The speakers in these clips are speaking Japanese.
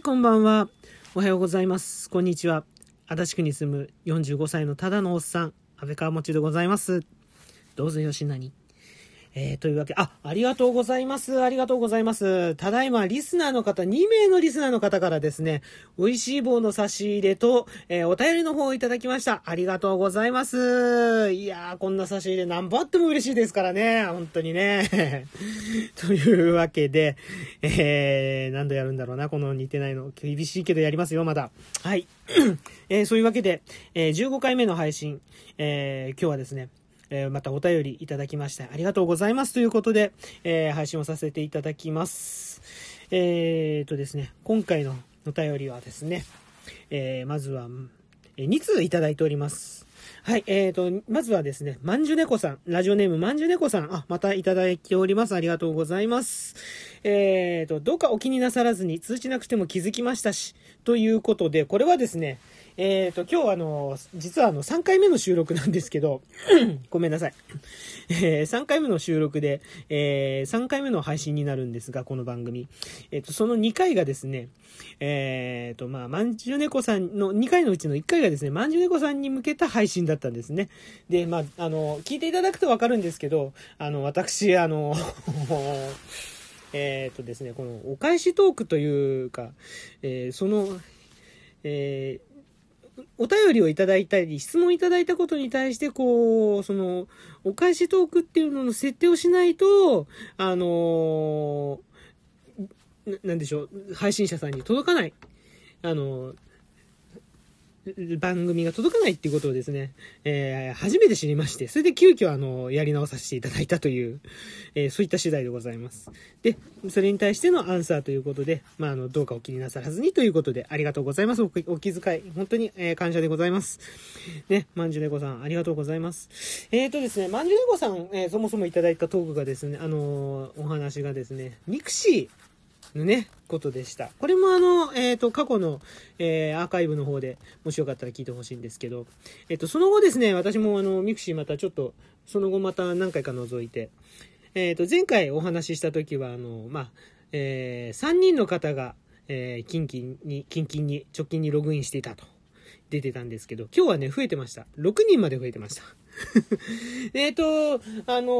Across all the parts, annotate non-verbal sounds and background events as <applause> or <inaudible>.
はい、こんばんは。おはようございます。こんにちは。足立区に住む45歳のただのおっさん、安倍川持でございます。どうぞよしなに。えー、というわけ、あ、ありがとうございます。ありがとうございます。ただいま、リスナーの方、2名のリスナーの方からですね、美味しい棒の差し入れと、えーお便りの方をいただきました。ありがとうございます。いやー、こんな差し入れ何本あっても嬉しいですからね。本当にね。<laughs> というわけで、えー、何度やるんだろうな、この似てないの。厳しいけどやりますよ、まだ。はい。<clears throat> えーそういうわけで、えー15回目の配信、えー今日はですね、えーまたお便りいただきましてありがとうございますということで、えー配信をさせていただきます。えーとですね、今回のお便りはですね、えまずは、え2通いただいております。はい、えーと、まずはですね、まんじゅ猫さん、ラジオネームまんじゅ猫さん、あ、またいただいております。ありがとうございます。えーと、どうかお気になさらずに通知なくても気づきましたし、ということで、これはですね、えーと、今日あの、実はあの、3回目の収録なんですけど、<coughs> ごめんなさい。えー3回目の収録で、え3回目の配信になるんですが、この番組。えっ、と、その2回がですね、えっ、と、まあ、まんじゅう猫さんの2回のうちの1回がですね、まんじゅう猫さんに向けた配信だったんですね。で、まあ、あの、聞いていただくとわかるんですけど、あの、私、あの、<laughs> えっとですね、このお返しトークというか、えーその、えーお便りをいただいたり、質問いただいたことに対して、こう、その、お返しトークっていうのの設定をしないと、あのーなんでしょう、配信者さんに届かない、あのー番組が届かないっていうことをですね、えー初めて知りまして、それで急遽あの、やり直させていただいたという、えーそういった次第でございます。で、それに対してのアンサーということで、まあ、あの、どうかお気になさらずにということで、ありがとうございます。お気遣い、本当に、えー感謝でございます。ね、まんじゅう猫さん、ありがとうございます。えーとですね、まんじゅう猫さん、えそもそもいただいたトークがですね、あのお話がですね、ミクシー、ね、ことでした。これもあの、えっ、と、過去の、えーアーカイブの方で、もしよかったら聞いてほしいんですけど、えっ、と、その後ですね、私もあの、ミクシーまたちょっと、その後また何回か覗いて、えっ、と、前回お話しした時は、あの、まあ、え3人の方が、えー、キンキンに、キンキンに、直近にログインしていたと。出てたんですけど、今日はね、増えてました。6人まで増えてました。<laughs> えっと、あの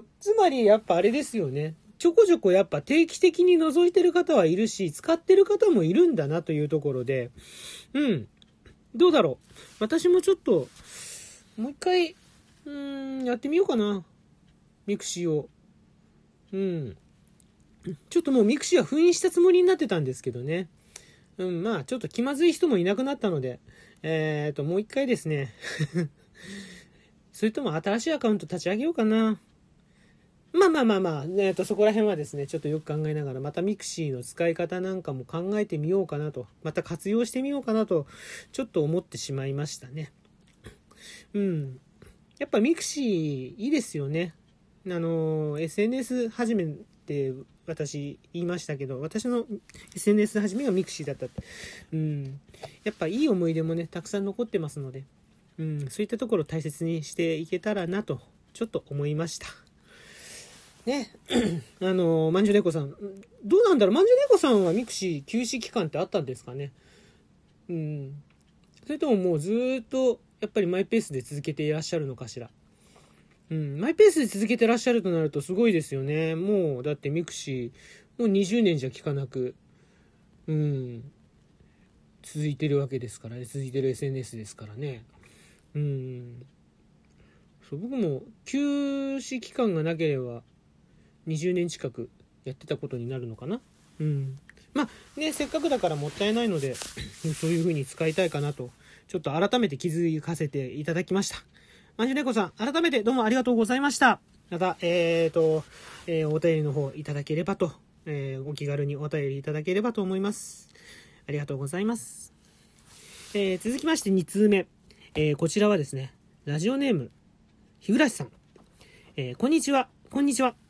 ーつまりやっぱあれですよね。ちょこちょこやっぱ定期的に覗いてる方はいるし、使ってる方もいるんだなというところで、うん。どうだろう？私もちょっと、もう一回、うん、やってみようかな。ミクシーを。うん。ちょっともうミクシーは封印したつもりになってたんですけどね。うん、まあ、ちょっと気まずい人もいなくなったので、えっ、と、もう一回ですね。<laughs> それとも新しいアカウント立ち上げようかな。まあまあまあまあ、えっと、そこら辺はですね、ちょっとよく考えながら、またミクシーの使い方なんかも考えてみようかなと、また活用してみようかなと、ちょっと思ってしまいましたね。うん。やっぱミクシーいいですよね。あの、SNS 始めて私言いましたけど、私の SNS 始めがミクシーだったって。うん。やっぱいい思い出もね、たくさん残ってますので、うん、そういったところを大切にしていけたらなと、ちょっと思いました。ね、<clears throat> あの、まんじゅう猫さん、どうなんだろう、まんじゅう猫さんはミクシー休止期間ってあったんですかね？うん。それとももうずっと、やっぱりマイペースで続けていらっしゃるのかしら？うん、マイペースで続けてらっしゃるとなるとすごいですよね。もう、だってミクシー、もう20年じゃきかなく、うん、続いてるわけですからね。続いてる SNS ですからね。うん。そう、僕も休止期間がなければ、20年近くやってたことになるのかな？うん。まあね、せっかくだからもったいないので、<laughs> そういう風に使いたいかなと、ちょっと改めて気づかせていただきました。まんじゅうねこさん、改めてどうもありがとうございました。また、えーと、えーお便りの方いただければと、えーお気軽にお便りいただければと思います。ありがとうございます。え続きまして2通目。えこちらはですね、ラジオネーム、日暮さん。えこんにちは。こんにちは。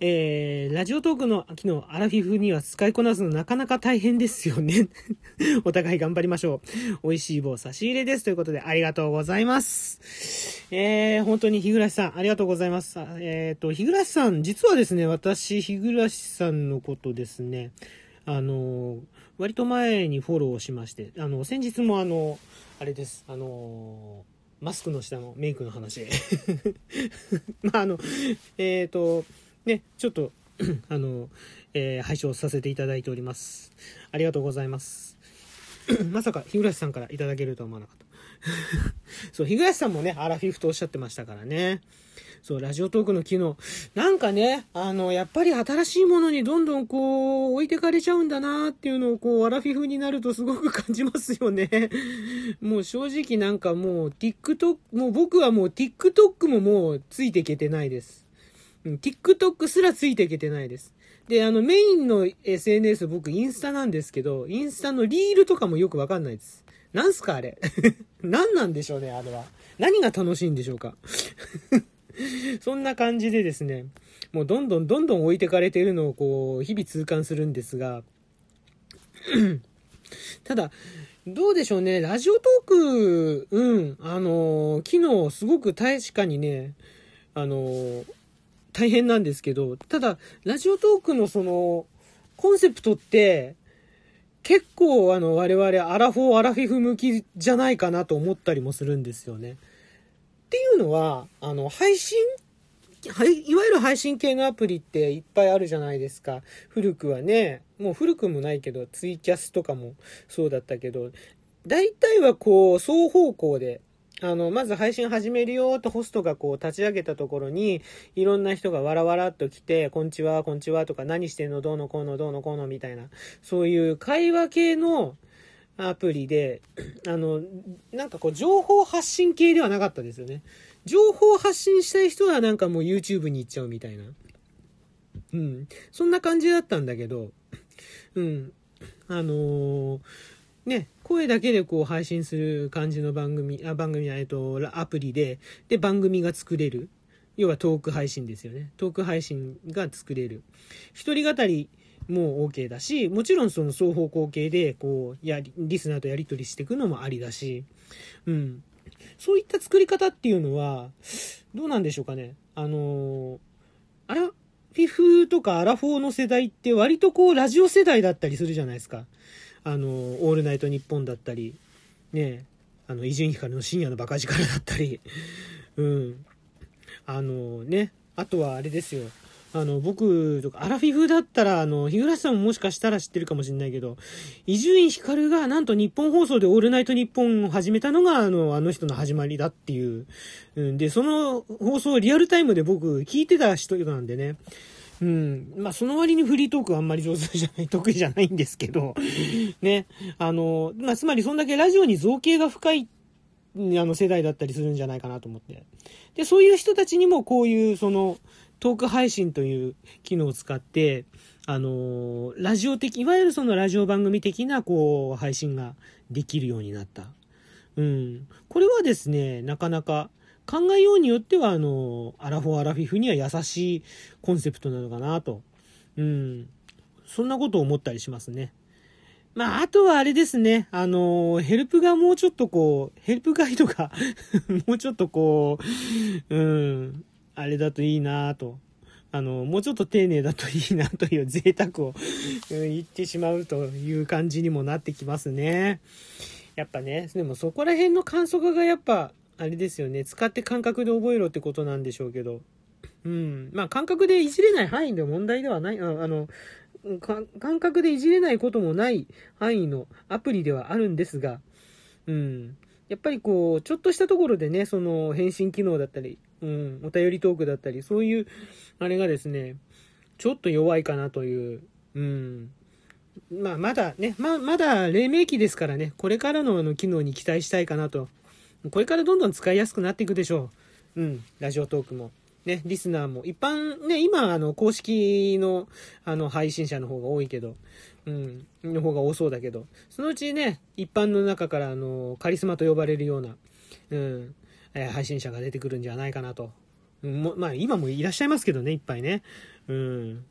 えーラジオトークの機能、アラフィフには使いこなすのなかなか大変ですよね。<laughs> お互い頑張りましょう。美味しい棒差し入れです。ということで、ありがとうございます。えー、本当に日暮さん、ありがとうございます。えっ、と、日暮さん、実はですね、私、日暮さんのことですね、あの、割と前にフォローしまして、あの、先日もあの、あれです、あの、マスクの下のメイクの話。<laughs> まあ、あの、えっ、ー、と、ね、ちょっと、<clears throat> あの、えー、拝聴させていただいております。ありがとうございます。<clears throat> まさか、日暮さんからいただけるとは思わなかった。<laughs> そう、日暮さんもね、アラフィフとおっしゃってましたからね。そう、ラジオトークの機能。なんかね、あの、やっぱり新しいものにどんどんこう、置いてかれちゃうんだなっていうのをこう、アラフィフになるとすごく感じますよね。<laughs> もう正直なんかもう、TikTok、もう僕はもう TikTok ももうついていけてないです。うん、TikTok すらついていけてないです。で、あの、メインの SNS 僕インスタなんですけど、インスタのリールとかもよくわかんないです。なんすかあれ <laughs> 何なんでしょうね、あれは。何が楽しいんでしょうか <laughs> そんな感じでですね、もうどんどんどんどん置いてかれているのをこう、日々痛感するんですが、<clears throat> ただ、どうでしょうね、ラジオトーク、うん、あの、機能すごく確かにね、あの、大変なんですけど、ただ、ラジオトークのその、コンセプトって、結構あの我々アラフォーアラフィフ向きじゃないかなと思ったりもするんですよね。っていうのは、あの配信、いわゆる配信系のアプリっていっぱいあるじゃないですか。古くはね、もう古くもないけど、ツイキャスとかもそうだったけど、大体はこう、双方向で、あの、まず配信始めるよってホストがこう立ち上げたところに、いろんな人がわらわらっと来て、こんちは、こんちはとか、何してんの、どうのこうの、どうのこうのみたいな、そういう会話系のアプリで、あの、なんかこう、情報発信系ではなかったですよね。情報発信したい人はなんかもう YouTube に行っちゃうみたいな。うん。そんな感じだったんだけど、うん。あのーね、声だけでこう配信する感じの番組、あ、番組えっと、アプリで、で、番組が作れる。要はトーク配信ですよね。トーク配信が作れる。一人語りも OK だし、もちろんその双方向系で、こう、やり、リスナーとやり取りしていくのもありだし、うん。そういった作り方っていうのは、どうなんでしょうかね。あの、あら、フィフとかアラフォーの世代って割とこう、ラジオ世代だったりするじゃないですか。あの、オールナイトニッポンだったり、ね、あの、伊集院光の深夜のバカ力だったり、<laughs> うん。あのね、あとはあれですよ。あの、僕とか、アラフィフだったら、あの、日暮さんももしかしたら知ってるかもしれないけど、伊集院光がなんと日本放送でオールナイトニッポンを始めたのが、あの、あの人の始まりだっていう。うん、で、その放送をリアルタイムで僕聞いてた人なんでね。うん。まあ、その割にフリートークあんまり上手じゃない、<laughs> 得意じゃないんですけど、<laughs> ね。あの、まあ、つまりそんだけラジオに造形が深い、あの、世代だったりするんじゃないかなと思って。で、そういう人たちにもこういう、その、トーク配信という機能を使って、あの、ラジオ的、いわゆるそのラジオ番組的な、こう、配信ができるようになった。うん。これはですね、なかなか、考えようによっては、あの、アラフォーアラフィフには優しいコンセプトなのかなと。うん。そんなことを思ったりしますね。まあ、あとはあれですね。あの、ヘルプがもうちょっとこう、ヘルプガイドが <laughs> もうちょっとこう、うん、あれだといいなと。あの、もうちょっと丁寧だといいなという贅沢を言ってしまうという感じにもなってきますね。やっぱね、でもそこら辺の観測がやっぱあれですよね、使って感覚で覚えろってことなんでしょうけど、うん。まあ、感覚でいじれない範囲で問題ではない、ああの、感覚でいじれないこともない範囲のアプリではあるんですが、うん。やっぱりこう、ちょっとしたところでね、その返信機能だったり、うん、お便りトークだったり、そういう、あれがですね、ちょっと弱いかなという、うん。まあ、まだね、ま、まだ黎明期ですからね、これからのあの機能に期待したいかなとこれからどんどん使いやすくなっていくでしょう。うん、ラジオトークも。ね、リスナーも。一般、ね、今、あの、公式の、あの、配信者の方が多いけど、うん、の方が多そうだけど、そのうちね、一般の中から、あの、カリスマと呼ばれるような、うん、えー、配信者が出てくるんじゃないかなと。うん、もまあ、今もいらっしゃいますけどね、いっぱいね。うん。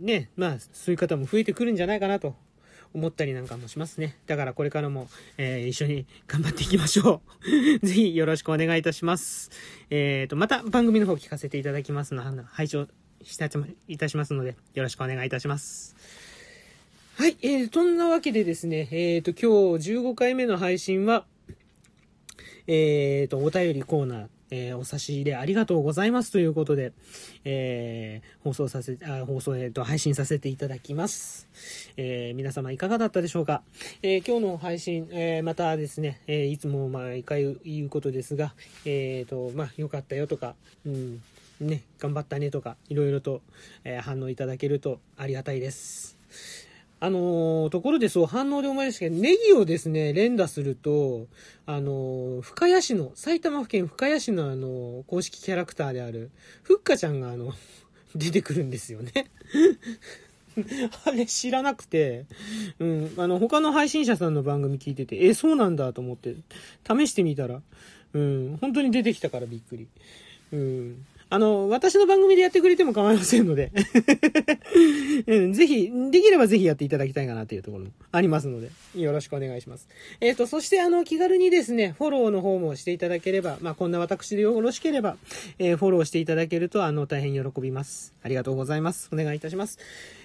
ね、まあ、そういう方も増えてくるんじゃないかなと思ったりなんかもしますね。だからこれからも、えー、一緒に頑張っていきましょう。<laughs> ぜひよろしくお願いいたします。えっ、ー、と、また番組の方聞かせていただきますの、拝聴したいたしますので、よろしくお願いいたします。はい、えー、そんなわけでですね、えっ、ー、と、今日15回目の配信は、えっ、ー、と、お便りコーナー、えー、お差し入れありがとうございますということで、えー、放送させ、あ放送、えっ、ー、と、配信させていただきます。え、皆様いかがだったでしょうか？え、今日の配信、え、またですね、え、いつも毎回言うことですが、えっ、と、まあ、よかったよとか、うん、ね、頑張ったねとか、いろいろと、え、反応いただけるとありがたいです。あのー、ところでそう、反応で思い出したけど、ネギをですね、連打すると、あのー、深谷市の、埼玉県深谷市のあの、公式キャラクターである、ふっかちゃんがあの、<laughs> 出てくるんですよね。<laughs> あれ知らなくて、うん、あの、他の配信者さんの番組聞いてて、え、そうなんだと思って、試してみたら、うん、本当に出てきたからびっくり。うん。あの、私の番組でやってくれても構いませんのでうん、<laughs> ぜひ、できればぜひやっていただきたいかなというところもありますので、よろしくお願いします。えっ、ー、と、そしてあの、気軽にですね、フォローの方もしていただければ、まあ、こんな私でよろしければ、えー、フォローしていただけると、あの、大変喜びます。ありがとうございます。お願いいたします。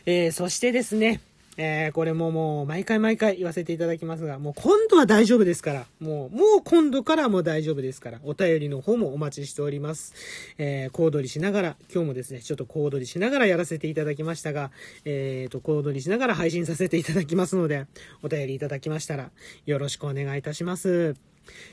えー、そしてですね、えー、これももう毎回毎回言わせていただきますが、もう今度は大丈夫ですから、もう、もう今度からも大丈夫ですから、お便りの方もお待ちしております。えー、小躍りしながら、今日もですね、ちょっと小躍りしながらやらせていただきましたが、えーと、小躍りしながら配信させていただきますので、お便りいただきましたら、よろしくお願いいたします。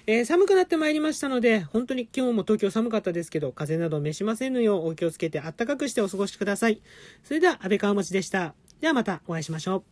えー、寒くなってまいりましたので、本当に今日も東京寒かったですけど、風邪など召しませぬようお気をつけてあったかくしてお過ごしください。それでは、安倍川町でした。ではまたお会いしましょう。